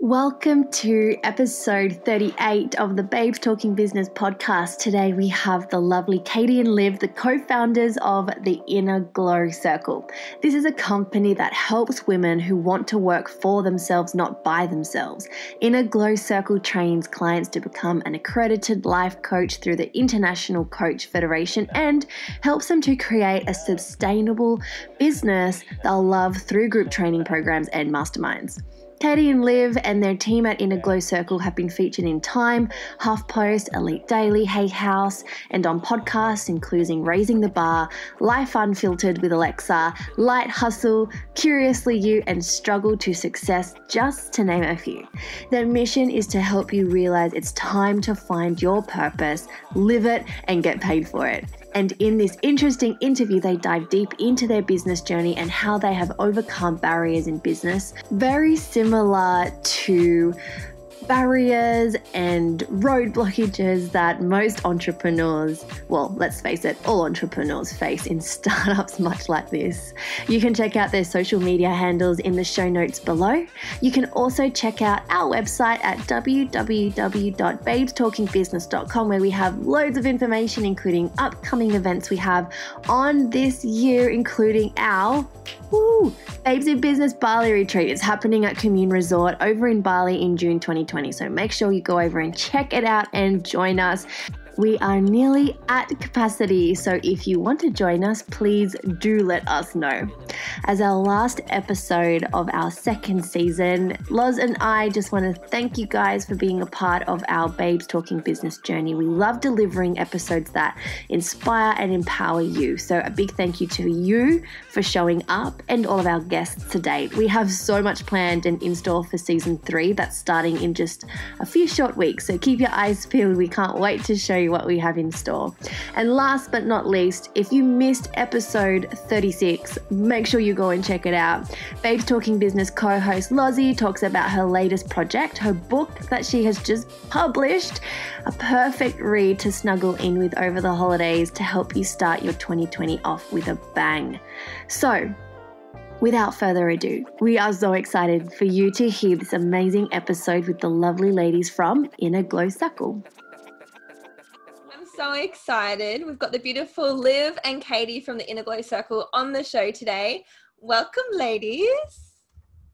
Welcome to episode 38 of the Babes Talking Business podcast. Today we have the lovely Katie and Liv, the co founders of the Inner Glow Circle. This is a company that helps women who want to work for themselves, not by themselves. Inner Glow Circle trains clients to become an accredited life coach through the International Coach Federation and helps them to create a sustainable business they'll love through group training programs and masterminds. Katie and Liv and their team at Inner Glow Circle have been featured in Time, HuffPost, Elite Daily, Hay House, and on podcasts including Raising the Bar, Life Unfiltered with Alexa, Light Hustle, Curiously You, and Struggle to Success, just to name a few. Their mission is to help you realize it's time to find your purpose, live it, and get paid for it. And in this interesting interview, they dive deep into their business journey and how they have overcome barriers in business, very similar to barriers and road blockages that most entrepreneurs, well, let's face it, all entrepreneurs face in startups much like this. You can check out their social media handles in the show notes below. You can also check out our website at www.babestalkingbusiness.com where we have loads of information, including upcoming events we have on this year, including our Woo! Babes in Business Bali Retreat is happening at Komune Resort over in Bali in June 2020. So make sure you go over and check it out and join us. We are nearly at capacity, so if you want to join us, please do let us know. As our last episode of our second season, Loz and I just want to thank you guys for being a part of our Babes Talking Business journey. We love delivering episodes that inspire and empower you. So, a big thank you to you for showing up and all of our guests to date. We have so much planned and in store for season three that's starting in just a few short weeks. So, keep your eyes peeled. We can't wait to show you what we have in store. And last but not least, if you missed episode 36, make sure you go and check it out. Babes Talking Business co host Lozzie talks about her latest project, her book that she has just published, a perfect read to snuggle in with over the holidays to help you start your 2020 off with a bang. So, Without further ado, we are so excited for you to hear this amazing episode with the lovely ladies from Inner Glow Circle so excited. We've got the beautiful Liv and Katie from the Inner Glow Circle on the show today. Welcome, ladies.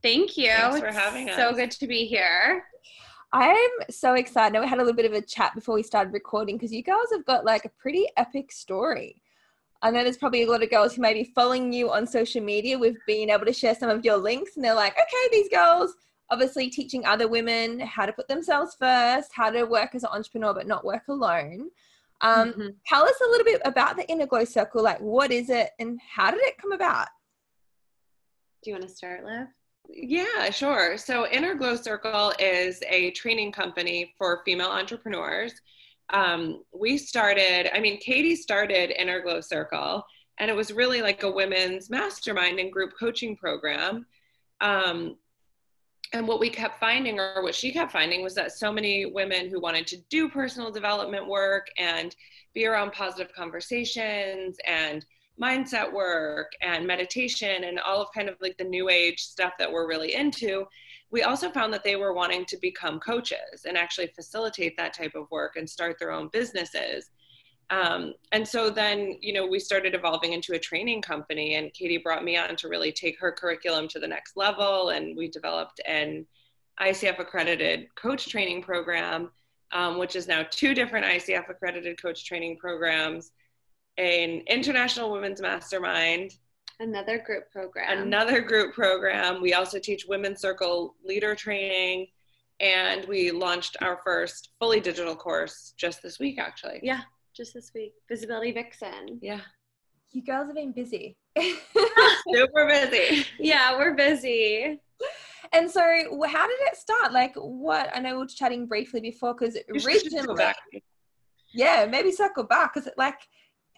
Thank you. Thanks for having us. So good to be here. I'm so excited. We had a little bit of a chat before we started recording because you girls have got like a pretty epic story. I know there's probably a lot of girls who may be following you on social media. We've been able to share some of your links, and they're like, okay, these girls obviously teaching other women how to put themselves first, how to work as an entrepreneur but not work alone. Um, mm-hmm. Tell us a little bit about the Inner Glow Circle. Like, what is it and how did it come about? Do you want to start, Liv? Yeah, sure. So, Inner Glow Circle is a training company for female entrepreneurs. Um, we started, I mean, Katie started Inner Glow Circle, and it was really like a women's mastermind and group coaching program. Um, and what we kept finding or what she kept finding was that so many women who wanted to do personal development work and be around positive conversations and mindset work and meditation and all of kind of like the new age stuff that we're really into we also found that they were wanting to become coaches and actually facilitate that type of work and start their own businesses um, and so then, you know, we started evolving into a training company, and Katie brought me on to really take her curriculum to the next level. And we developed an ICF accredited coach training program, um, which is now two different ICF accredited coach training programs, an international women's mastermind, another group program, another group program. We also teach women's circle leader training. And we launched our first fully digital course just this week, actually. Yeah, just this week. Visibility Vixen. Yeah. You girls have been busy. Super busy. Yeah, we're busy. And so, how did it start? Like, what? I know we were chatting briefly before because originally, yeah, maybe circle back because, like,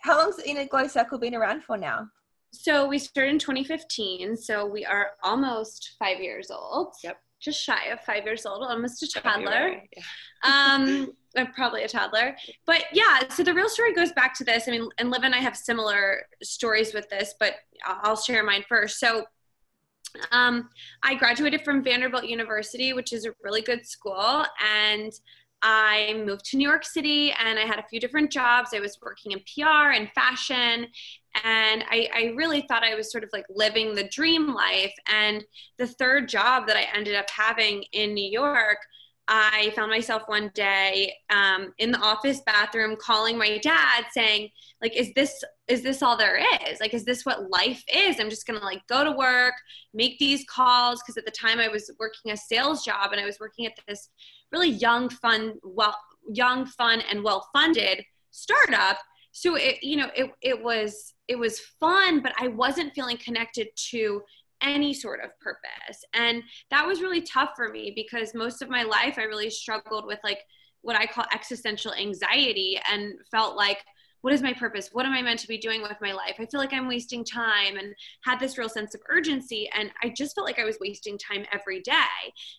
how long's Inner Glow Circle been around for now? So we started in 2015. So we are almost five years old. Yep. Just shy of five years old, almost a toddler. Yeah. um, probably a toddler. But yeah, so the real story goes back to this. I mean, and Liv and I have similar stories with this, but I'll share mine first. So um, I graduated from Vanderbilt University, which is a really good school, and I moved to New York City and I had a few different jobs. I was working in PR and fashion, and I, I, really thought I was sort of like living the dream life. And the third job that I ended up having in New York, I found myself one day um, in the office bathroom calling my dad saying, like, is this is this all there is? Like, is this what life is? I'm just gonna like go to work, make these calls because at the time I was working a sales job and I was working at this really young, fun, well, young, fun, and well funded startup. So it, you know, it it was it was fun, but I wasn't feeling connected to any sort of purpose. And that was really tough for me because most of my life I really struggled with like what I call existential anxiety and felt like what is my purpose? What am I meant to be doing with my life? I feel like I'm wasting time and had this real sense of urgency. And I just felt like I was wasting time every day.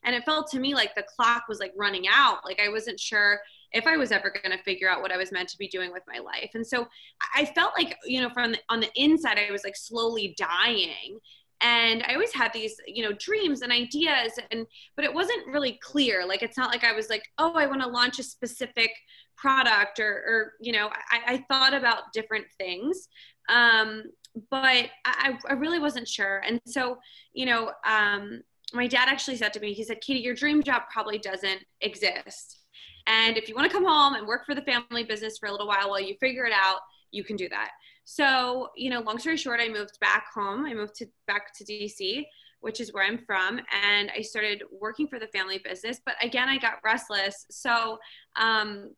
And it felt to me like the clock was like running out. Like I wasn't sure if I was ever going to figure out what I was meant to be doing with my life. And so I felt like, you know, from the, on the inside, I was like slowly dying and i always had these you know dreams and ideas and but it wasn't really clear. Like it's not like i was like oh i want to launch a specific product or or you know i, I thought about different things um, but I, I really wasn't sure. And so you know um, my dad actually said to me he said katie your dream job probably doesn't exist. And if you want to come home and work for the family business for a little while while you figure it out you can do that so, you know, long story short, I moved back home. I moved to back to DC, which is where I'm from, and I started working for the family business. But again, I got restless. So, um,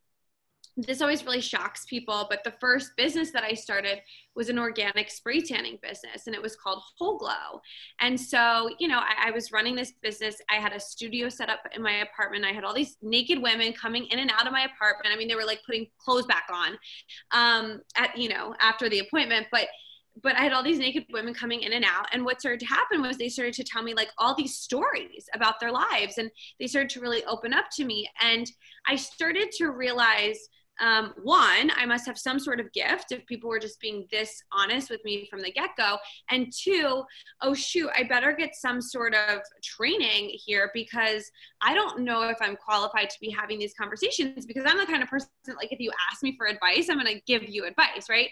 this always really shocks people, but the first business that I started was an organic spray tanning business and it was called Whole Glow. And so, you know, I, I, was running this business. I had a studio set up in my apartment. I had all these naked women coming in and out of my apartment. I mean, they were like putting clothes back on um, at, you know, after the appointment. But but I had all these naked women coming in and out. And what started to happen was they started to tell me like all these stories about their lives. And they started to really open up to me. And I started to realize um, one, I must have some sort of gift if people were just being this honest with me from the get go. And two, oh, shoot, I better get some sort of training here because I don't know if I'm qualified to be having these conversations because I'm the kind of person, like, if you ask me for advice, I'm going to give you advice, right?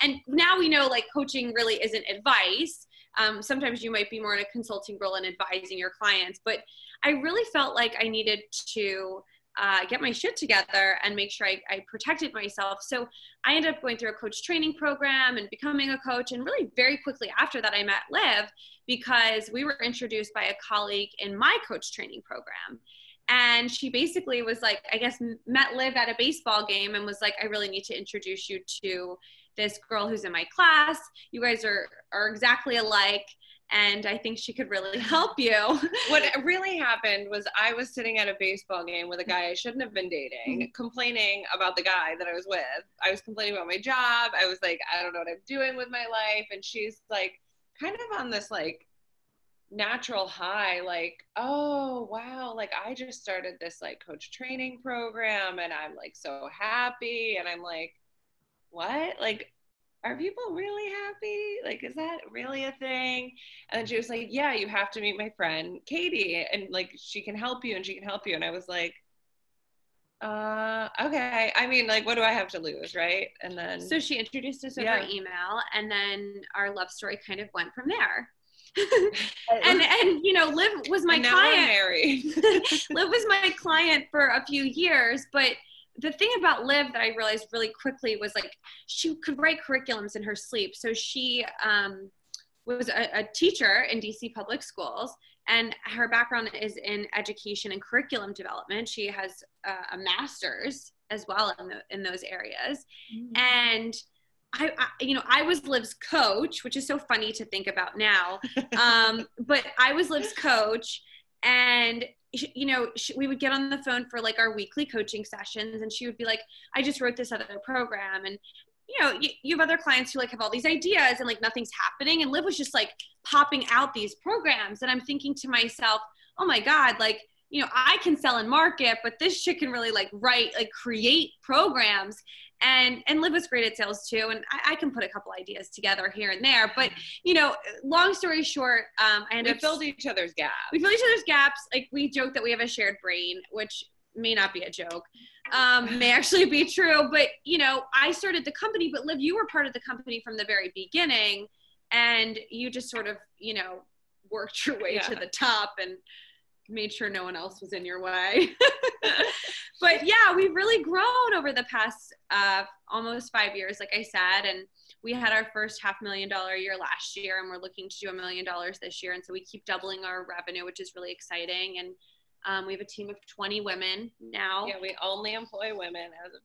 And now we know like coaching really isn't advice. Um, sometimes you might be more in a consulting role and advising your clients, but I really felt like I needed to uh, get my shit together and make sure I, I protected myself. So I ended up going through a coach training program and becoming a coach. And really, very quickly after that, I met Liv because we were introduced by a colleague in my coach training program. And she basically was like, I guess, met Liv at a baseball game and was like, I really need to introduce you to this girl who's in my class. You guys are, are exactly alike and I think she could really help you. what really happened was I was sitting at a baseball game with a guy I shouldn't have been dating, mm-hmm. complaining about the guy that I was with. I was complaining about my job. I was like, I don't know what I'm doing with my life. And she's like, kind of on this like natural high, like, oh, wow, like I just started this like coach training program and I'm like so happy. And I'm like, what? Like, are people really happy? Like, is that really a thing? And she was like, yeah, you have to meet my friend Katie, and like she can help you, and she can help you. And I was like, uh, okay. I mean, like, what do I have to lose, right? And then so she introduced us over yeah. email, and then our love story kind of went from there. and and you know, Liv was my client. Liv was my client for a few years, but the thing about Liv that I realized really quickly was like she could write curriculums in her sleep. So she um, was a, a, teacher in DC public schools, and her background is in education and curriculum development. She has uh, a master's as well in, the, in those areas, mm-hmm. and. I, I, you know, I was Liv's coach, which is so funny to think about now. Um, but I was Liv's coach, and you know, she, we would get on the phone for like our weekly coaching sessions, and she would be like, "I just wrote this other program," and you know, you, you have other clients who like have all these ideas and like nothing's happening, and Liv was just like popping out these programs, and I'm thinking to myself, "Oh my god, like." You know, I can sell and market, but this chick can really like write, like create programs. and and liv was great at sales too. And I, I, can put a couple ideas together here and there. But you know long story short um i ended we filled each other's gaps. We filled each other's gaps. Like we joke that we have a shared brain which may not be a joke um, may actually be true. But you know i started the company but liv you were part of the company from the very beginning. And you just sort of you know worked your way yeah. to the top and made sure no one else was in your way. but yeah, we've really grown over the past uh, almost five years, like I said, and we had our first half million dollar year last year, and we're looking to do a million dollars this year, and so we keep doubling our revenue, which is really exciting. And um, we have a team of 20 women now. Yeah, we only employ women as of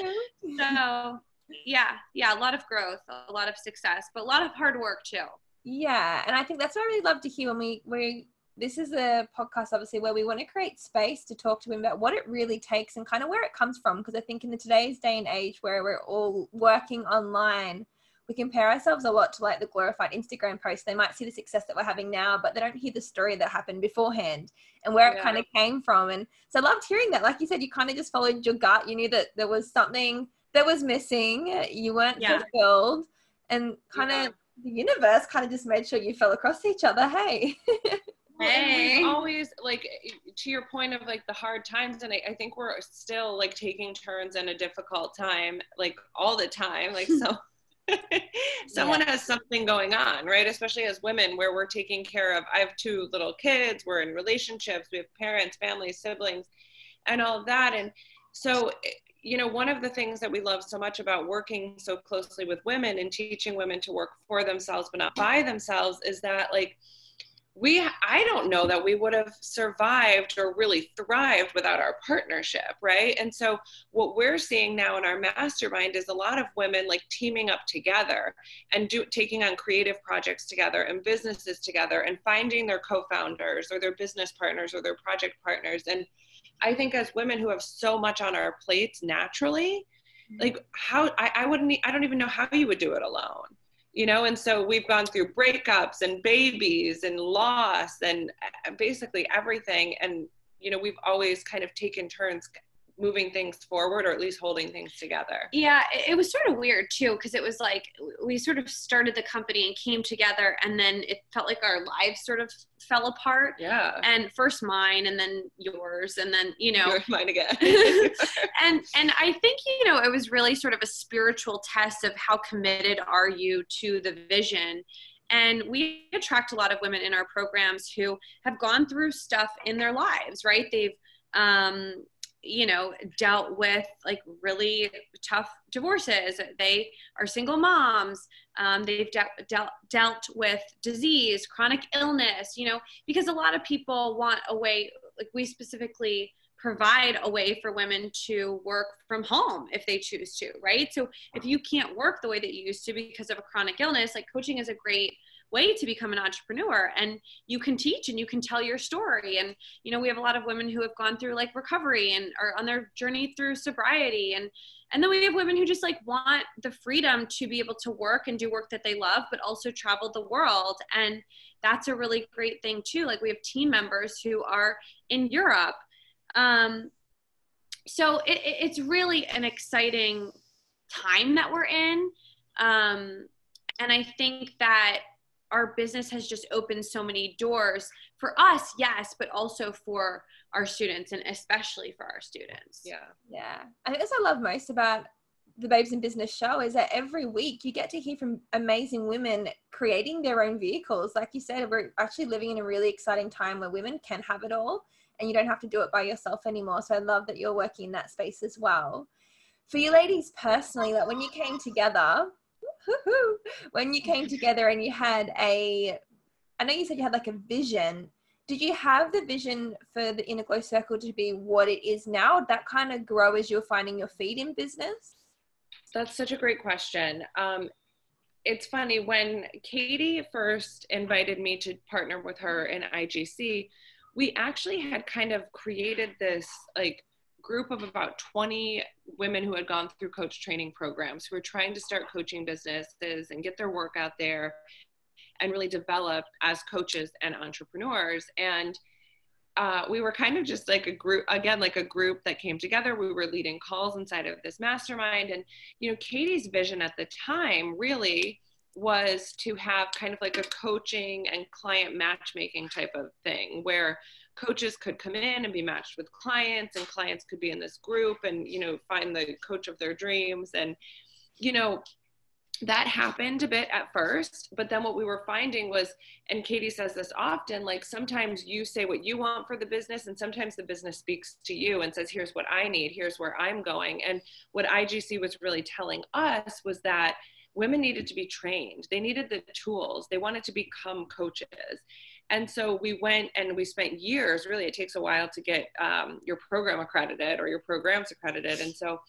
now. so yeah, yeah, a lot of growth, a lot of success, but a lot of hard work too. Yeah, and I think that's what I really love to hear when we we this is a podcast obviously where we want to create space to talk to women about what it really takes and kind of where it comes from because i think in the today's day and age where we're all working online we compare ourselves a lot to like the glorified instagram posts. They might see the success that we're having now but they don't hear the story that happened beforehand and where yeah. it kind of came from. And so i loved hearing that. Like you said you kind of just followed your gut. You knew that there was something that was missing. You weren't yeah. fulfilled. And kind of the universe kind of just made sure you fell across each other. Hey Hey. always like eh, to your point of like the hard times and I, I, think we're still like taking turns in a difficult time like all the time like hmm. so someone yeah. has something going on right especially as women where we're taking care of i have two little kids we're in relationships we have parents families siblings and all that and so eh, you know one of the things that we love so much about working so closely with women and teaching women to work for themselves but not by themselves is that like we i don't know that we would have survived or really thrived without our partnership right? And so what we're seeing now in our mastermind is a lot of women like teaming up together and do taking on creative projects together and businesses together and finding their co-founders or their business partners or their project partners. And i think as women who have so much on our plates naturally mm-hmm. like how I, I wouldn't i don't even know how you would do it alone you know and so we've gone through breakups and babies and loss and uh, basically everything. And you know we've always kind of taken turns moving things forward or at least holding things together. Yeah, it was sort of weird too because it was like we sort of started the company and came together and then it felt like our lives sort of fell apart. Yeah. And first mine and then yours and then, you know, mine again. and and I think you know it was really sort of a spiritual test of how committed are you to the vision and we attract a lot of women in our programs who have gone through stuff in their lives right they've um, you know dealt with like really tough divorces. They are single moms. Um, they've de- dealt dealt with disease chronic illness you know because a lot of people want a way like we specifically provide a way for women to work from home if they choose to right? So if you can't work the way that you used to because of a chronic illness like coaching is a great way to become an entrepreneur. And you can teach and you can tell your story. And you know we have a lot of women who have gone through like recovery and are on their journey through sobriety. And and then we have women who just like want the freedom to be able to work and do work that they love but also travel the world. And that's a really great thing too. Like we have team members who are in europe. Um, so it, it's really an exciting time that we're in. Um, and i think that our business has just opened so many doors for us yes but also for our students and especially for our students. Yeah. Yeah. I think that's what i love most about the babes in business show is that every week you get to hear from amazing women creating their own vehicles. Like you said we're actually living in a really exciting time where women can have it all and you don't have to do it by yourself anymore. So i love that you're working in that space as well. For you ladies personally like when you came together when you came together and you had a I know you said you had like a vision. Did you have the vision for the Inner Glow Circle to be what it is now? That kind of grow as you're finding your feet in business? That's such a great question. Um, it's funny when Katie first invited me to partner with her in IGC, we actually had kind of created this like group of about 20 women who had gone through coach training programs who were trying to start coaching businesses and get their work out there and really develop as coaches and entrepreneurs. And uh, we were kind of just like a group again like a group that came together we were leading calls inside of this mastermind and you know katie's vision at the time really was to have kind of like a coaching and client matchmaking type of thing where coaches could come in and be matched with clients and clients could be in this group and you know find the coach of their dreams. And you know that happened a bit at first but then what we were finding was and katie says this often like sometimes you say what you want for the business and sometimes the business speaks to you and says here's what i need. Here's where i'm going. And what igc was really telling us was that women needed to be trained. They needed the tools. They wanted to become coaches and so we went and we spent years really it takes a while to get um, your program accredited or your programs accredited. And so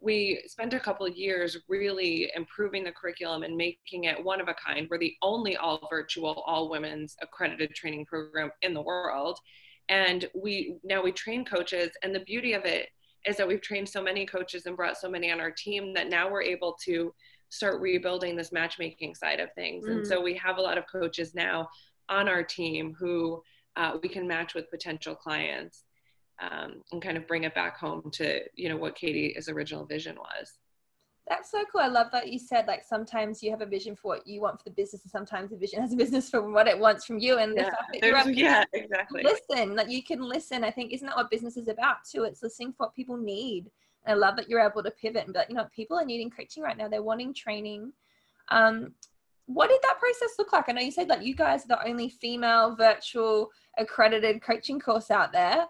we spent a couple of years really improving the curriculum and making it one of a kind. We're the only all virtual all women's accredited training program in the world. And we now we train coaches and the beauty of it is that we've trained so many coaches and brought so many on our team that now we're able to start rebuilding this matchmaking side of things. Mm. and so we have a lot of coaches now on our team who uh, we can match with potential clients um, and kind of bring it back home to you know what Katie's original vision was. That's so cool. I love that you said like sometimes you have a vision for what you want for the business, and sometimes the vision has a business for what it wants from you. And yeah, the yeah, exactly. Listen, like you can listen. I think isn't that what business is about too? It's listening for what people need. And I love that you're able to pivot and be like, you know, people are needing coaching right now. They're wanting training. Um, what did that process look like? I know you said like you guys are the only female virtual accredited coaching course out there.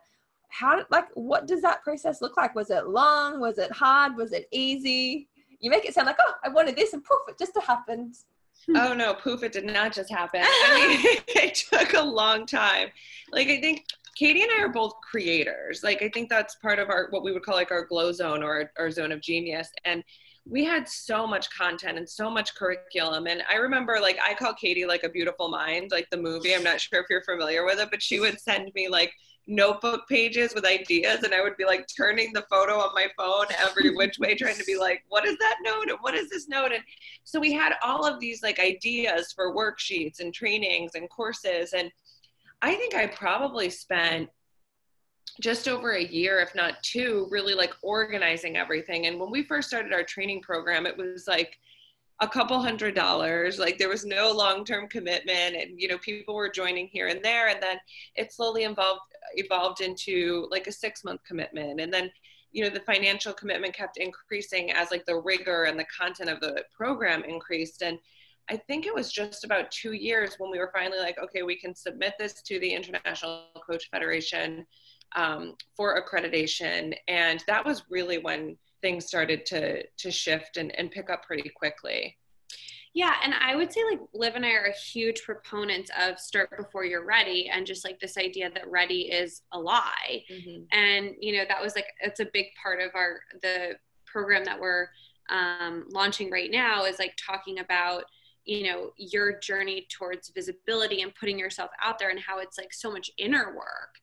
How like what does that process look like? Was it long? Was it hard? Was it easy? You make it sound like, oh, I wanted this and poof, it just happened. oh no, poof, it did not just happen. I mean, it took a long time. Like I think Katie and I are both creators. Like I think that's part of our what we would call like our glow zone or our zone of genius. And we had so much content and so much curriculum. And I remember like I call Katie like a beautiful mind, like the movie. I'm not sure if you're familiar with it, but she would send me like notebook pages with ideas and I would be like turning the photo on my phone every which way trying to be like what is that note and what is this note and so we had all of these like ideas for worksheets and trainings and courses and I think I probably spent just over a year, if not two, really like organizing everything. And when we first started our training program, it was like a couple hundred dollars. Like there was no long term commitment, and you know people were joining here and there. And then it slowly evolved evolved into like a six month commitment, and then you know the financial commitment kept increasing as like the rigor and the content of the program increased and I think it was just about two years when we were finally like, okay, we can submit this to the International Coach Federation um, for accreditation. And that was really when things started to, to shift and, and pick up pretty quickly. Yeah, and I would say like Liv and I are huge proponents of start before you're ready and just like this idea that ready is a lie. Mm-hmm. And you know, that was like it's a big part of our the program that we're um, launching right now is like talking about you know your journey towards visibility and putting yourself out there and how it's like so much inner work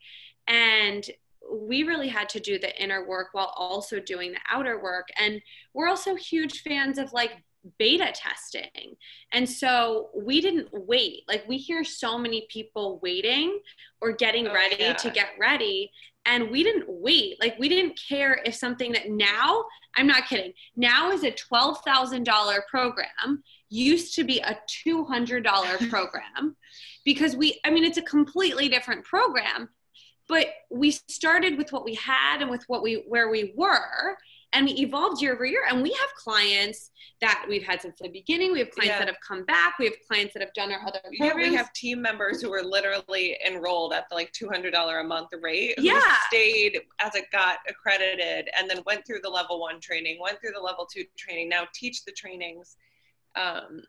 and we really had to do the inner work while also doing the outer work. And we're also huge fans of like beta testing. And so we didn't wait. Like we hear so many people waiting or getting oh, ready yeah. to get ready. And we didn't wait. Like we didn't care if something that now, I'm not kidding, now is a $12,000 program, used to be a $200 program because we, I mean, it's a completely different program but we started with what we had and with what we where we were and we evolved year over year and we have clients that we've had since the beginning we have clients yeah. that have come back we have clients that have done our other programs. yeah we have team members who are literally enrolled at the like $200 a month rate yeah stayed as it got accredited and then went through the level one training went through the level two training now teach the trainings um,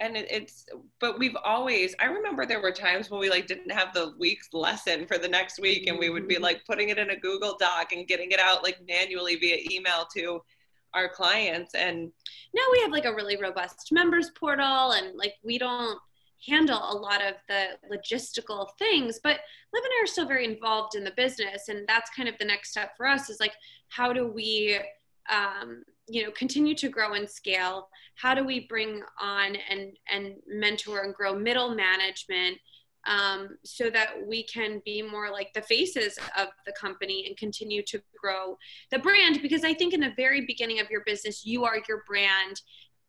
and it, it's but we've always i remember there were times when we like didn't have the week's lesson for the next week and we would be mm-hmm. like putting it in a google doc and getting it out like manually via email to our clients and now we have like a really robust members portal and like we don't handle a lot of the logistical things but liv and i are still very involved in the business and that's kind of the next step for us is like how do we um, you know continue to grow and scale. How do we bring on and and mentor and grow middle management um, so that we can be more like the faces of the company and continue to grow the brand? Because i think in the very beginning of your business you are your brand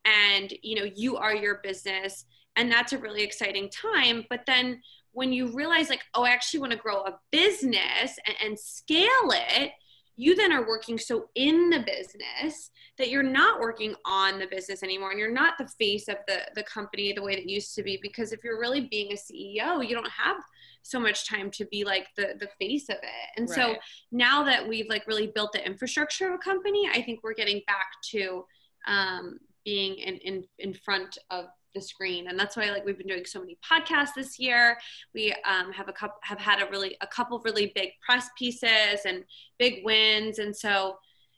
and you know you are your business and that's a really exciting time. But then when you realize like oh i actually want to grow a business and, and scale it you then are working so in the business that you're not working on the business anymore and you're not the face of the, the company the way that it used to be because if you're really being a ceo you don't have so much time to be like the the face of it and right. so now that we've like really built the infrastructure of a company i think we're getting back to um, being in, in in front of the screen. And that's why like we've been doing so many podcasts this year. We um, have a couple have had a really a couple of really big press pieces and big wins. And so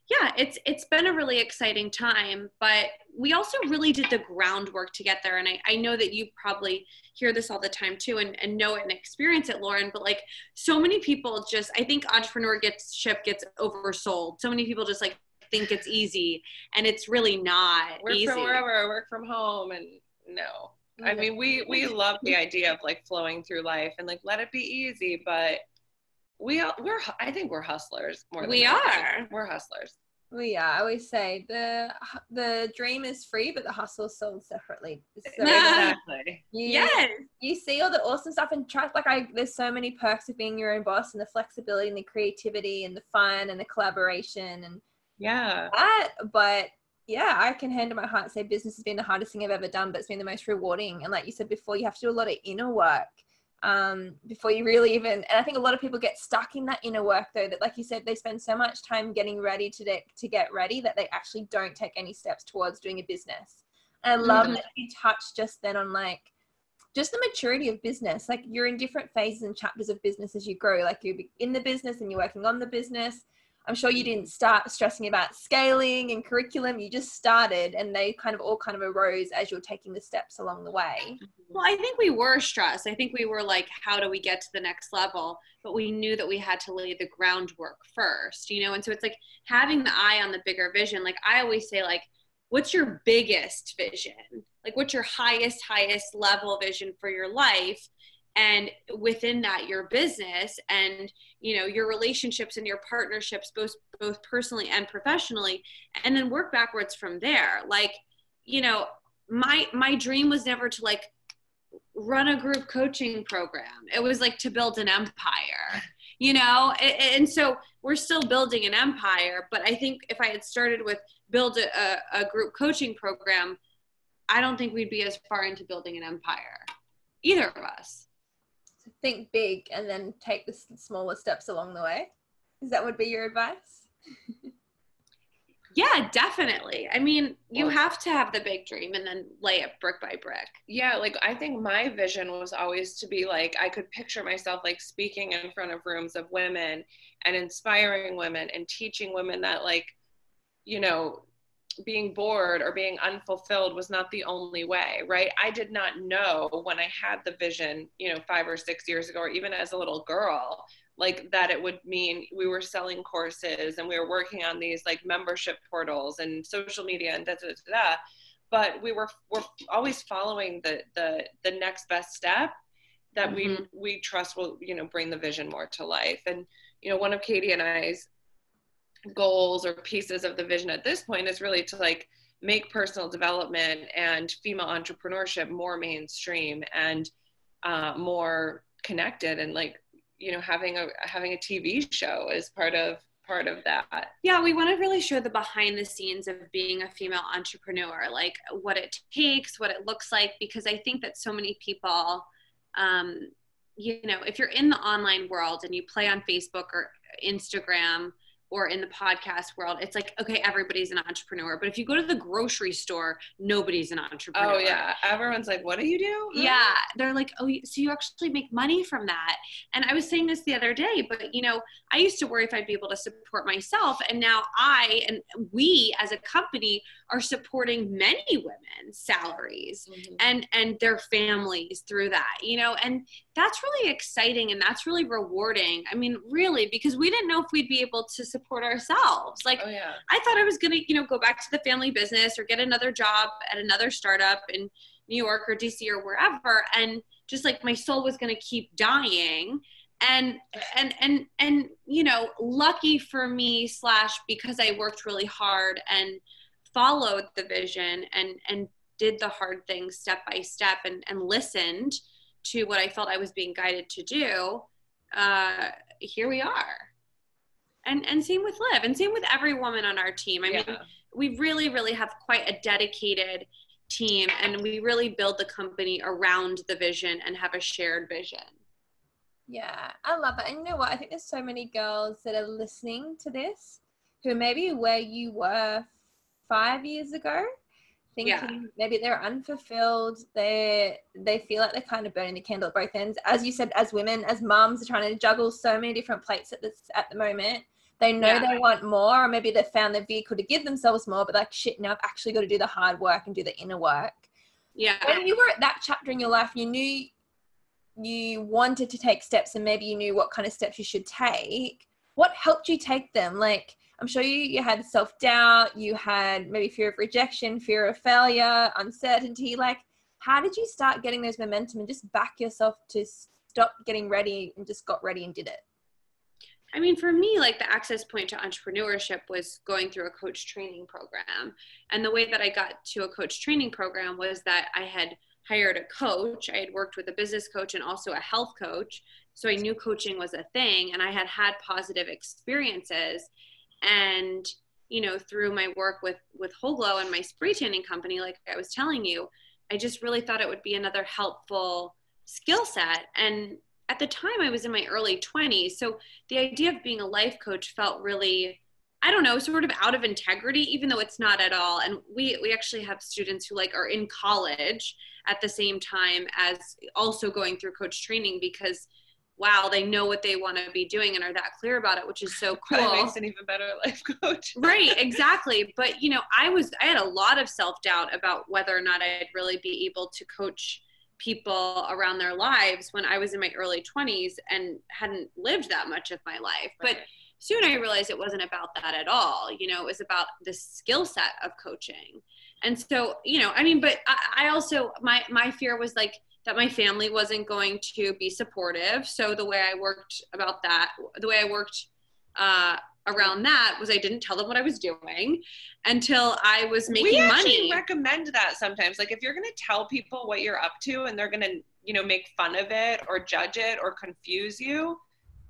yeah it's it's been a really exciting time but we also really did the groundwork to get there. And i, I know that you probably hear this all the time too and, and know it and experience it lauren but like so many people just i think entrepreneurship gets ship gets oversold. So many people just like think it's easy and it's really not work easy. from wherever work from home and no. I mean, we we love the idea of like flowing through life and like let it be easy, but we all, we're I think we're hustlers more. we are. We're hustlers. We are. I always say the the dream is free, but the hustle is sold separately. So exactly. You, yes. You see all the awesome stuff and try like I. There's so many perks of being your own boss and the flexibility and the creativity and the fun and the collaboration and yeah. That, but yeah, I can hand on my heart say business has been the hardest thing I've ever done, but it's been the most rewarding. And like you said before, you have to do a lot of inner work um, before you really even. And I think a lot of people get stuck in that inner work though. That like you said, they spend so much time getting ready to de- to get ready that they actually don't take any steps towards doing a business. And I love mm-hmm. that you touched just then on like just the maturity of business. Like you're in different phases and chapters of business as you grow. Like you're in the business and you're working on the business I'm sure you didn't start stressing about scaling and curriculum. You just started and they kind of all kind of arose as you're taking the steps along the way. Well, I think we were stressed. I think we were like, how do we get to the next level? But we knew that we had to lay the groundwork first, you know? And so it's like having the eye on the bigger vision. Like I always say, like, what's your biggest vision? Like, what's your highest, highest level vision for your life? And within that your business and you know your relationships and your partnerships both both personally and professionally and then work backwards from there. Like you know my my dream was never to like run a group coaching program. It was like to build an empire you know? And, and so we're still building an empire but i think if i had started with build a, a group coaching program i don't think we'd be as far into building an empire. Either of us think big and then take the smaller steps along the way. Is that would be your advice? yeah, definitely. I mean, you have to have the big dream and then lay it brick by brick. Yeah, like I think my vision was always to be like I could picture myself like speaking in front of rooms of women and inspiring women and teaching women that like you know being bored or being unfulfilled was not the only way, right? I did not know when I had the vision, you know, five or six years ago, or even as a little girl, like that it would mean we were selling courses and we were working on these like membership portals and social media and da da da. da. But we were we're always following the the the next best step that mm-hmm. we we trust will you know bring the vision more to life. And you know, one of Katie and I's goals or pieces of the vision at this point is really to like make personal development and female entrepreneurship more mainstream and uh, more connected and like you know having a having a tv show as part of part of that. Yeah we want to really show the behind the scenes of being a female entrepreneur like what it takes what it looks like because i think that so many people um, you know if you're in the online world and you play on facebook or instagram or in the podcast world, it's like, okay, everybody's an entrepreneur. But if you go to the grocery store, nobody's an oh, entrepreneur. Oh, yeah. Everyone's like, what do you do? Yeah. They're like, oh, so you actually make money from that. And I was saying this the other day, but you know, I used to worry if I'd be able to support myself. And now I and we as a company are supporting many women's salaries mm-hmm. and and their families through that you know and that's really exciting and that's really rewarding i mean really because we didn't know if we'd be able to support ourselves like oh, yeah. i thought i was going to you know go back to the family business or get another job at another startup in New York or DC or wherever. And just like my soul was going to keep dying. And, and, and, and, you know, lucky for me, slash, because I worked really hard and followed the vision and, and did the hard things step by step and, and listened to what I felt I was being guided to do, uh, here we are. And and same with Liv, and same with every woman on our team. I yeah. mean, we really, really have quite a dedicated team, and we really build the company around the vision and have a shared vision. Yeah, I love it. And you know what? I think there's so many girls that are listening to this who maybe where you were five years ago thinking yeah. maybe they're unfulfilled. They they feel like they're kind of burning the candle at both ends. As you said as women as moms are trying to juggle so many different plates at this at the moment they know yeah. they want more or maybe they've found the vehicle to give themselves more but like shit now i've actually got to do the hard work and do the inner work. Yeah. When you were at that chapter in your life you knew you wanted to take steps and maybe you knew what kind of steps you should take what helped you take them? Like I'm sure you, you had self doubt, you had maybe fear of rejection, fear of failure, uncertainty. Like, how did you start getting those momentum and just back yourself to stop getting ready and just got ready and did it? I mean, for me, like the access point to entrepreneurship was going through a coach training program. And the way that I got to a coach training program was that I had hired a coach. I had worked with a business coach and also a health coach. So I knew coaching was a thing and I had had positive experiences and you know through my work with with whole and my spray tanning company like i was telling you i just really thought it would be another helpful skill set. And at the time i was in my early 20s so the idea of being a life coach felt really i don't know sort of out of integrity even though it's not at all. And we we actually have students who like are in college at the same time as also going through coach training because wow, they know what they want to be doing and are that clear about it, which is so cool. That makes an even better life coach. right, exactly. But you know, I was I had a lot of self doubt about whether or not I'd really be able to coach people around their lives when I was in my early 20s and hadn't lived that much of my life. Right. But soon I realized it wasn't about that at all. You know, it was about the skill set of coaching. And so, you know, I mean, but I, I also my my fear was like that my family wasn't going to be supportive. So the way I worked about that, the way I worked uh, around that was I didn't tell them what I was doing until I was making money. we money. recommend that sometimes. Like if you're going to tell people what you're up to and they're going to, you know, make fun of it or judge it or confuse you,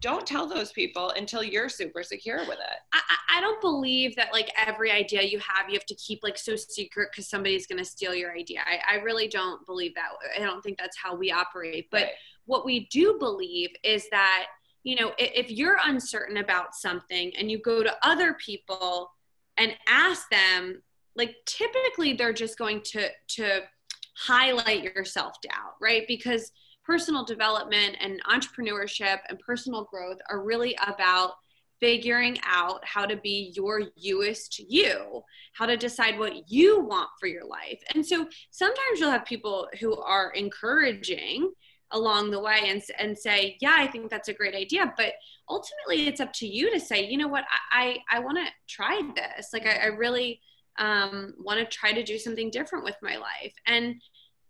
don't tell those people until you're super secure with it. I, I don't believe that like every idea you have, you have to keep like so secret because somebody's going to steal your idea. I, I really don't believe that. I don't think that's how we operate. But right. what we do believe is that, you know, if, if you're uncertain about something and you go to other people and ask them, like typically they're just going to, to, highlight your self doubt, right? Because personal development and entrepreneurship and personal growth are really about figuring out how to be your youest you, how to decide what you want for your life. And so sometimes you'll have people who are encouraging along the way and, and say, yeah, I think that's a great idea. But ultimately it's up to you to say, you know what, I, I, I want to try this. Like I, I really um, want to try to do something different with my life. And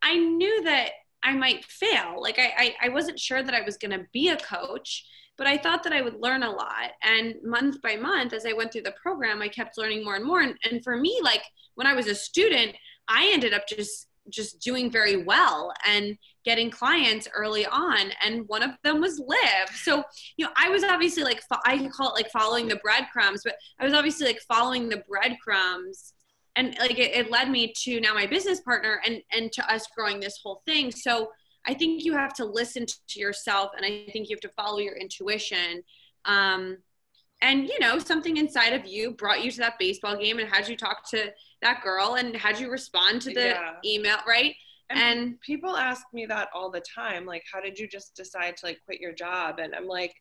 I knew that I might fail. Like I, I, I wasn't sure that I was going to be a coach, but I thought that I would learn a lot. And month by month, as I went through the program, I kept learning more and more. And, and for me, like when I was a student, I ended up just just doing very well and getting clients early on and one of them was liv so you know i was obviously like i call it like following the breadcrumbs but i was obviously like following the breadcrumbs and like it, it led me to now my business partner and and to us growing this whole thing. So i think you have to listen to yourself and i think you have to follow your intuition. Um, and you know something inside of you brought you to that baseball game and had you talk to that girl and had you respond to the yeah. email right? And, and people ask me that all the time like how did you just decide to like quit your job? And i'm like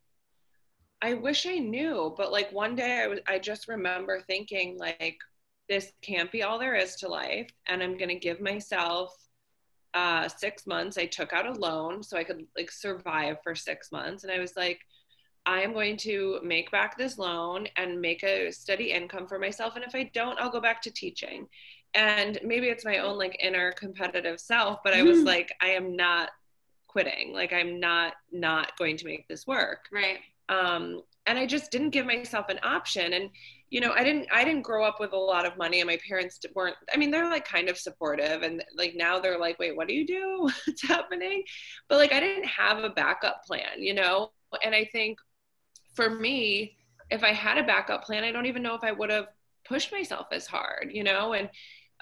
i wish i knew but like one day i was i just remember thinking like this can't be all there is to life. And i'm going to give myself uh, six months. I took out a loan so i could like survive for six months. And i was like i am going to make back this loan and make a steady income for myself. And if i don't i'll go back to teaching. And maybe it's my own like inner competitive self but i was Mhm. like i am not quitting. Like i'm not not going to make this work. Right. Um, and i just didn't give myself an option. And you know i didn't i didn't grow up with a lot of money and my parents weren't i mean they're like kind of supportive and like now they're like wait what do you do? What's happening? But like i didn't have a backup plan you know? And i think for me if i had a backup plan i don't even know if i would have pushed myself as hard you know? And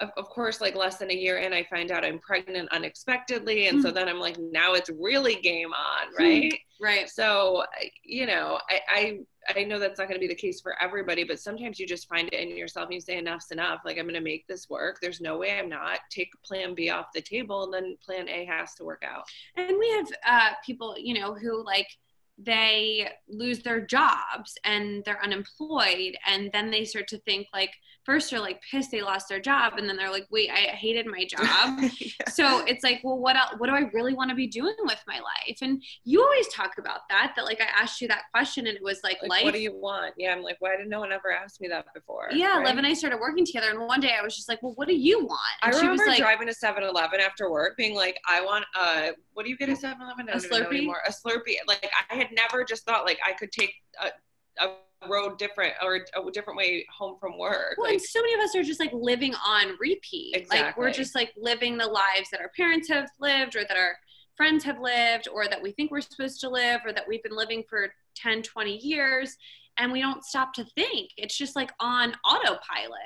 of, of course like less than a year in i find out i'm pregnant unexpectedly and so then i'm like now it's really game on right? Right. so you know I, I i know that's not going to be the case for everybody but sometimes you just find it in yourself and you say enough's enough. Like i'm going to make this work. There's no way i'm not. Take plan b off the table and then plan a has to work out. And we have uh, people, you know, who like they lose their jobs and they're unemployed, and then they start to think like first they're like pissed they lost their job, and then they're like, wait, I hated my job. so it's like, well, what else, what do I really want to be doing with my life? And you always talk about that. That like I asked you that question, and it was like, like life. what do you want yeah i'm like why did no one ever ask me that before yeah, right? Liv and I started working together, and one day I was just like, "Well, what do you want?" I And was remember like, driving to 7-Eleven after work, being like, "I want a what do you get at 7-Eleven? I A Slurpee? anymore. A Slurpee." Like I had never just thought like I could take a, a road different or a different way home from work. Well, like, and so many of us are just like living on repeat. Exactly. Like we're just like living the lives that our parents have lived or that our friends have lived or that we think we're supposed to live or that we've been living for 10, 20 years and we don't stop to think. It's just like on autopilot.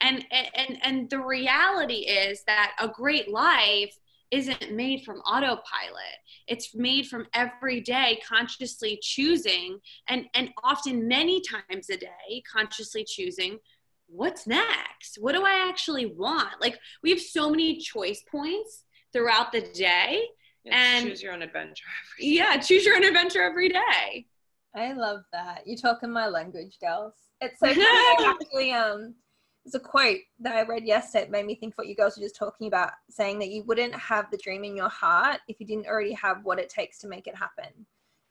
And and and the reality is that a great life isn't made from autopilot. It's made from every day consciously choosing and and often many times a day consciously choosing what's next? What do I actually want? Like we have so many choice points throughout the day. it's and- choose your own adventure. Yeah, choose your own adventure every day. I love that. You're talking my language, girls. It's so funny. Actually um there's a quote that I read yesterday that made me think what you girls were just talking about, saying that you wouldn't have the dream in your heart if you didn't already have what it takes to make it happen.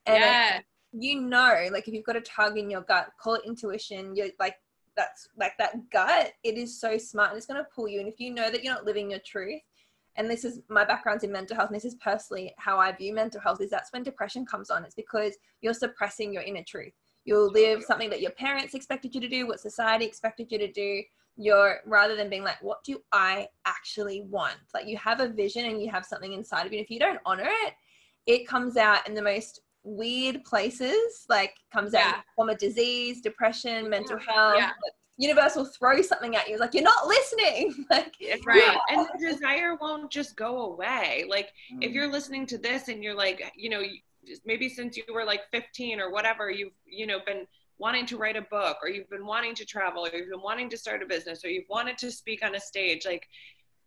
And yeah. you know, like if you've got a tug in your gut, call it intuition. You're like that's like that gut. It is so smart and it's going to pull you. And if you know that you're not living your truth, and this is my background's in mental health, and this is personally how I view mental health, is that's when depression comes on. It's because you're suppressing your inner truth. You'll live something that your parents expected you to do, what society expected you to do. You're rather than being like, what do I actually want? Like you have a vision and you have something inside of you. And if you don't honor it, it comes out in the most weird places, like comes out Yeah. form of disease, depression, mental health. Yeah. Universe will throw something at you. Like you're not listening. like Right. And the desire won't just go away. Like Mm. if you're listening to this and you're like, you know, maybe since you were like 15 or whatever, you've, you know, been wanting to write a book or you've been wanting to travel or you've been wanting to start a business or you've wanted to speak on a stage, like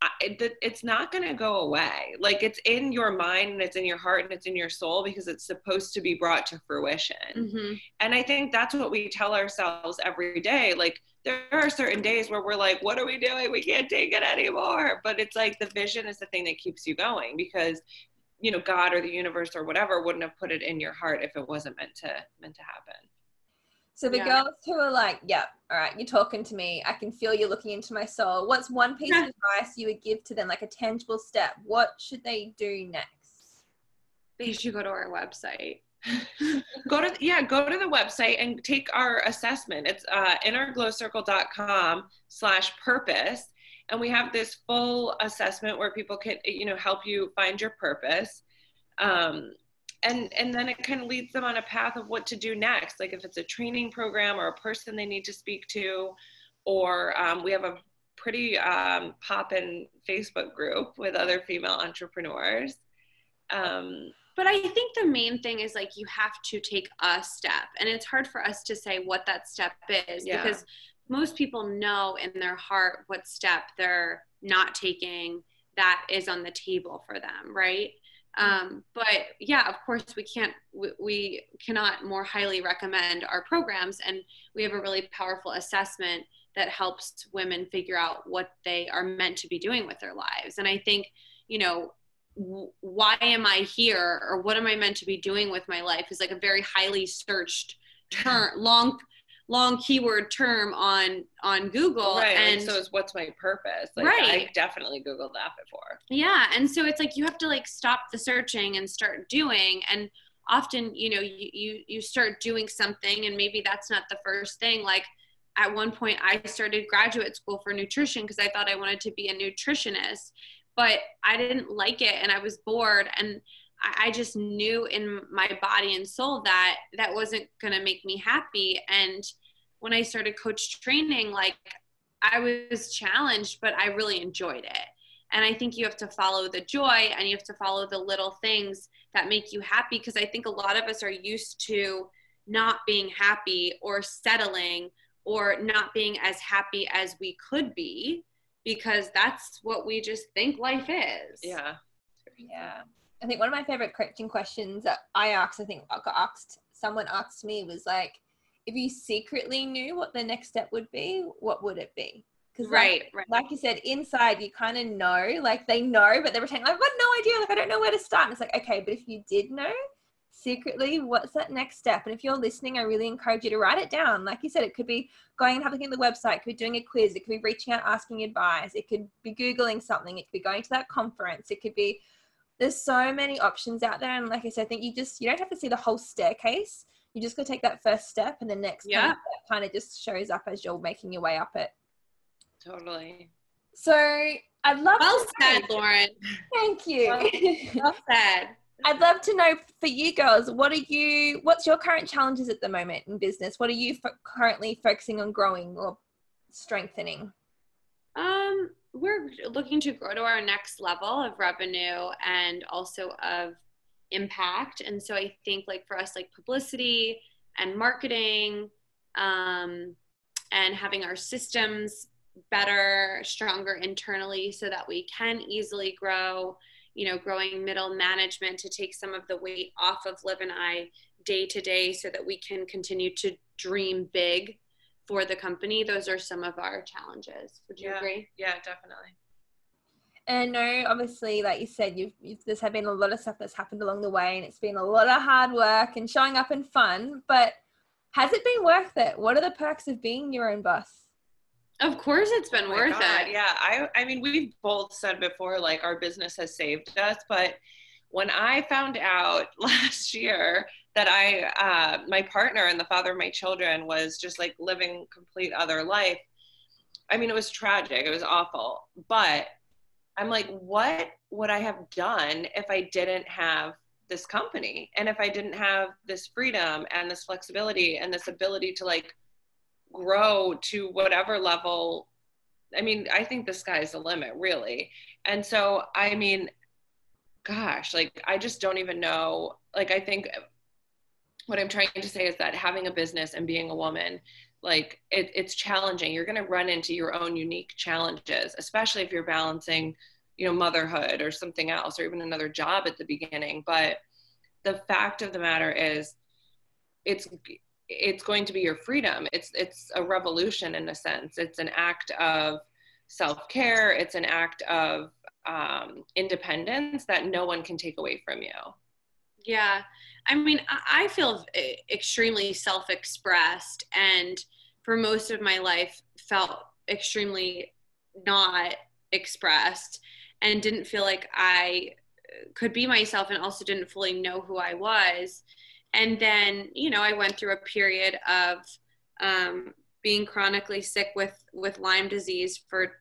I, it, it's not going to go away. Like it's in your mind and it's in your heart and it's in your soul because it's supposed to be brought to fruition. Mhm. And I think that's what we tell ourselves every day. Like there are certain days where we're like, what are we doing? We can't take it anymore. But it's like the vision is the thing that keeps you going because you know, God or the universe or whatever wouldn't have put it in your heart if it wasn't meant to meant to happen. So the Yeah. girls who are like, "Yep, all right, you're talking to me. I can feel you're looking into my soul." What's one piece of advice you would give to them, like a tangible step? What should they do next? They should go to our website. go to yeah go to the website and take our assessment it's uh, innerglowcircle.com slash purpose and we have this full assessment where people can you know help you find your purpose um, and and then it kind of leads them on a path of what to do next like if it's a training program or a person they need to speak to or um, we have a pretty um, pop-in facebook group with other female entrepreneurs um, But I think the main thing is like you have to take a step. And it's hard for us to say what that step is Yeah. because most people know in their heart what step they're not taking that is on the table for them, right? Um, but yeah, of course, we can't, we, we cannot more highly recommend our programs. And we have a really powerful assessment that helps women figure out what they are meant to be doing with their lives. And I think, you know, w- why am I here or what am I meant to be doing with my life is like a very highly searched term, long, long keyword term on on Google. Right. And so it's what's my purpose? Like, Right. I definitely Googled that before. yeah, and so it's like you have to like stop the searching and start doing. And often, you know, you you you start doing something, and maybe that's not the first thing. Like at one point, I started graduate school for nutrition because I thought I wanted to be a nutritionist, but I didn't like it, and I was bored and. I I just knew in my body and soul that that wasn't going to make me happy. And when I started coach training, like I was challenged, but I really enjoyed it. And I think you have to follow the joy and you have to follow the little things that make you happy because I think a lot of us are used to not being happy or settling or not being as happy as we could be because that's what we just think life is. Yeah. Yeah. I think one of my favorite coaching questions that I asked, I think I got asked, someone asked me was like, if you secretly knew what the next step would be, what would it be? Because Right, like, right. like you said, inside you kind of know, like they know, but they're pretending, like, I've got no idea, like I don't know where to start. And it's like, okay, but if you did know secretly, what's that next step? And if you're listening, I really encourage you to write it down. Like you said, it could be going and having a look at the website, it could be doing a quiz, it could be reaching out, asking advice, it could be Googling something, it could be going to that conference, it could be there's so many options out there and like i said i think you just you don't have to see the whole staircase you just got to take that first step and the next Yeah. kind of, kind of just shows up as you're making your way up it Totally. so i'd love Well to said, know, Lauren. thank you Well said. i'd love to know for you girls what are you what's your current challenges at the moment in business what are you fo- currently focusing on growing or strengthening Um, we're looking to grow to our next level of revenue and also of impact. And so I think like for us, like publicity and marketing, um, and having our systems better, stronger internally so that we can easily grow, you know, growing middle management to take some of the weight off of Liv and I day to day so that we can continue to dream big for the company. Those are some of our challenges. Would you Yeah. agree? Yeah, definitely. And no, obviously, like you said, you've, you've there's have been a lot of stuff that's happened along the way, and it's been a lot of hard work and showing up and fun. But has it been worth it? What are the perks of being your own boss? Of course, it's been Oh worth God, it. Yeah, I I mean we've both said before like our business has saved us, but when I found out last year that I uh, my partner and the father of my children was just like living complete other life, I mean it was tragic, it was awful, but I'm like, what would I have done if I didn't have this company? And if I didn't have this freedom and this flexibility and this ability to like grow to whatever level i mean i think the sky's the limit really. And so i mean gosh like i just don't even know. Like i think what i'm trying to say is that having a business and being a woman like it, it's challenging. You're going to run into your own unique challenges especially if you're balancing you know motherhood or something else or even another job at the beginning. But the fact of the matter is it's it's going to be your freedom. It's it's a revolution in a sense. It's an act of self-care. It's an act of um, independence that no one can take away from you Yeah. I mean, I feel e- extremely self expressed and for most of my life felt extremely not expressed and didn't feel like I could be myself and also didn't fully know who I was. And then, you know, I went through a period of um, being chronically sick with, with Lyme disease for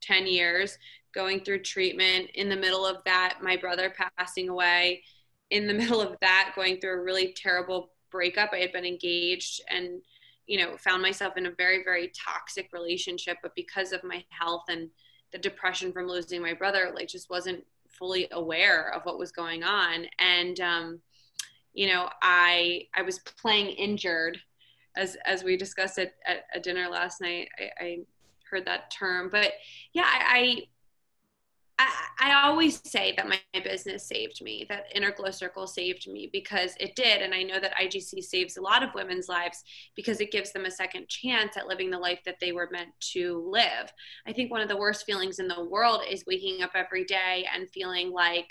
10 years, going through treatment. In the middle of that, my brother passing away in the middle of that going through a really terrible breakup i had been engaged and you know found myself in a very very toxic relationship but because of my health and the depression from losing my brother like just wasn't fully aware of what was going on. And um you know i i was playing injured as as we discussed at, at, at dinner last night. I, I heard that term but yeah i, I I, I always say that my, my business saved me, that Inner Glow Circle saved me because it did. And I know that IGC saves a lot of women's lives because it gives them a second chance at living the life that they were meant to live. I think one of the worst feelings in the world is waking up every day and feeling like,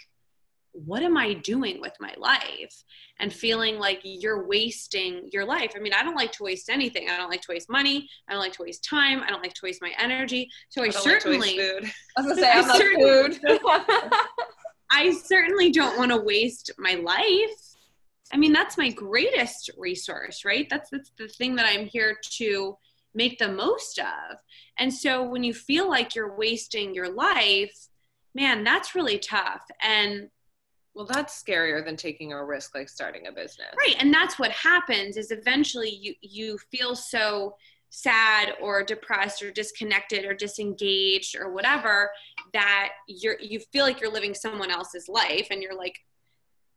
what am I doing with my life? And feeling like you're wasting your life. I mean, I don't like to waste anything. I don't like to waste money. I don't like to waste time. I don't like to waste my energy. So I, I certainly. Like food. I was gonna say I, I certainly, food. I certainly don't want to waste my life. I mean, that's my greatest resource, right? That's that's the thing that I'm here to make the most of. And so when you feel like you're wasting your life, man, that's really tough. And well, that's scarier than taking a risk like starting a business. Right. And that's what happens is eventually you you feel so sad or depressed or disconnected or disengaged or whatever that you're you feel like you're living someone else's life and you're like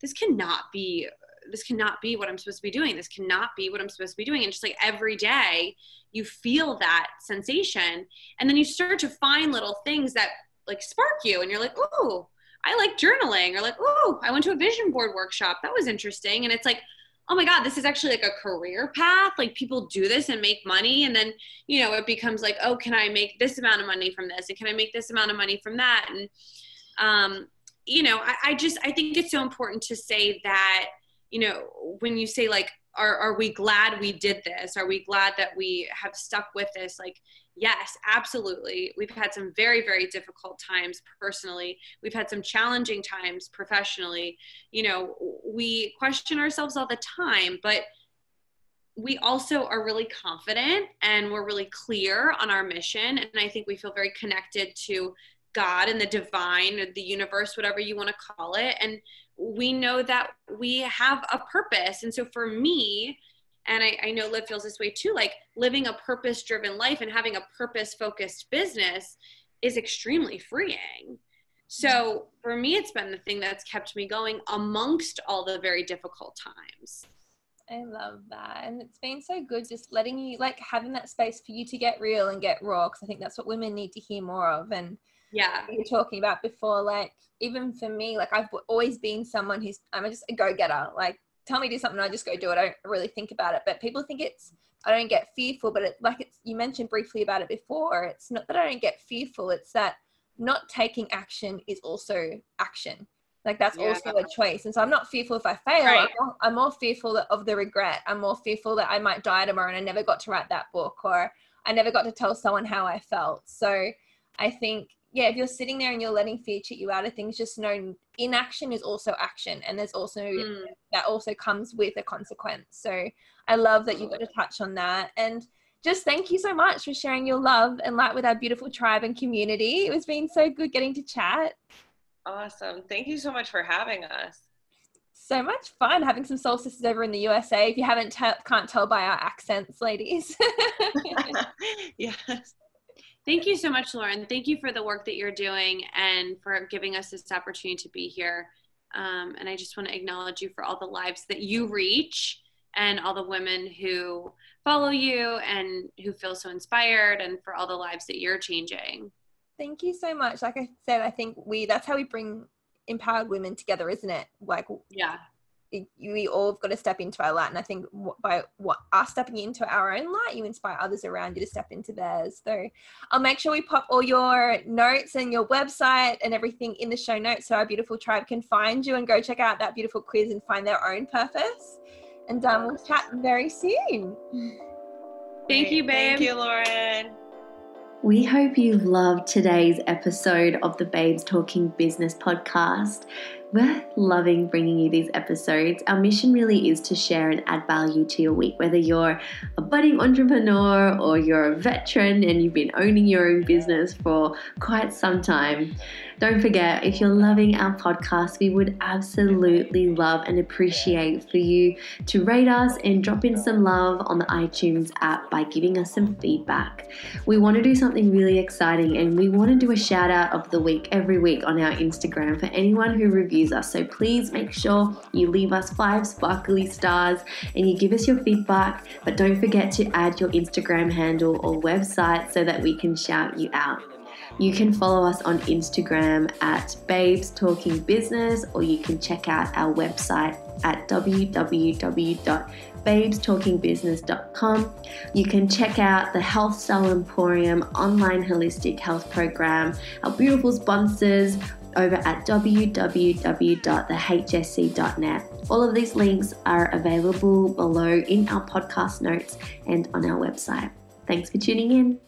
this cannot be this cannot be what I'm supposed to be doing. This cannot be what I'm supposed to be doing. And just like every day you feel that sensation and then you start to find little things that like spark you and you're like, "Oh, I like journaling or like, oh, I went to a vision board workshop. That was interesting. And it's like, oh my God, this is actually like a career path. Like people do this and make money. And then, you know, it becomes like, oh, can I make this amount of money from this? And can I make this amount of money from that? And, um, you know, I, I just, I think it's so important to say that, you know, when you say like, are, are we glad we did this? Are we glad that we have stuck with this? Like, yes, absolutely. We've had some very, very difficult times personally. We've had some challenging times professionally. You know, we question ourselves all the time, but we also are really confident and we're really clear on our mission. And I think we feel very connected to God and the divine or the universe, whatever you want to call it. And we know that we have a purpose. And so for me, and I, I know Liv feels this way too, like living a purpose driven life and having a purpose focused business is extremely freeing. So for me, it's been the thing that's kept me going amongst all the very difficult times. I love that. And it's been so good just letting you, like, having that space for you to get real and get raw, because I think that's what women need to hear more of. And yeah, you were talking about before, like, even for me, like, I've always been someone who's, I'm just a go getter. Like, tell me to do something, I just go do it. I don't really think about it. But people think it's I don't get fearful, but it like it's you mentioned briefly about it before. It's not that I don't get fearful, it's that not taking action is also action. Like that's yeah. also a choice. And so I'm not fearful if I fail. Right. I'm, more, I'm, more, fearful of the regret. I'm more fearful that I might die tomorrow and I never got to write that book or I never got to tell someone how I felt. So I think yeah, if you're sitting there and you're letting fear cheat you out of things, just know inaction is also action, and there's also mm. that also comes with a consequence. So I love that you got to touch on that, and just thank you so much for sharing your love and light with our beautiful tribe and community. It was been so good getting to chat. Awesome! Thank you so much for having us. So much fun having some soul sisters over in the USA. If you haven't t- can't tell by our accents, ladies. yes. Thank you so much, Lauren. Thank you for the work that you're doing and for giving us this opportunity to be here. Um, and I just want to acknowledge you for all the lives that you reach and all the women who follow you and who feel so inspired and for all the lives that you're changing. Thank you so much. Like I said, I think we that's how we bring empowered women together, isn't it? Like yeah we all have got to step into our light and i think by what us stepping into our own light you inspire others around you to step into theirs. So i'll make sure we pop all your notes and your website and everything in the show notes so our beautiful tribe can find you and go check out that beautiful quiz and find their own purpose. And um, we'll chat very soon. Thank you babe. Thank you lauren. We hope you loved today's episode of the Babes Talking Business podcast. We're loving bringing you these episodes. Our mission really is to share and add value to your week, whether you're a budding entrepreneur or you're a veteran and you've been owning your own business for quite some time. Don't forget, if you're loving our podcast, we would absolutely love and appreciate for you to rate us and drop in some love on the iTunes app by giving us some feedback. We want to do something really exciting and we want to do a shout out of the week every week on our Instagram for anyone who reviews us. So please make sure you leave us five sparkly stars and you give us your feedback, but don't forget to add your Instagram handle or website so that we can shout you out. You can follow us on Instagram at Babes Talking Business, or you can check out our website at www.babestalkingbusiness.com. You can check out the Health Style Emporium online holistic health program, our beautiful sponsors over at www.thehsc.net. All of these links are available below in our podcast notes and on our website. Thanks for tuning in.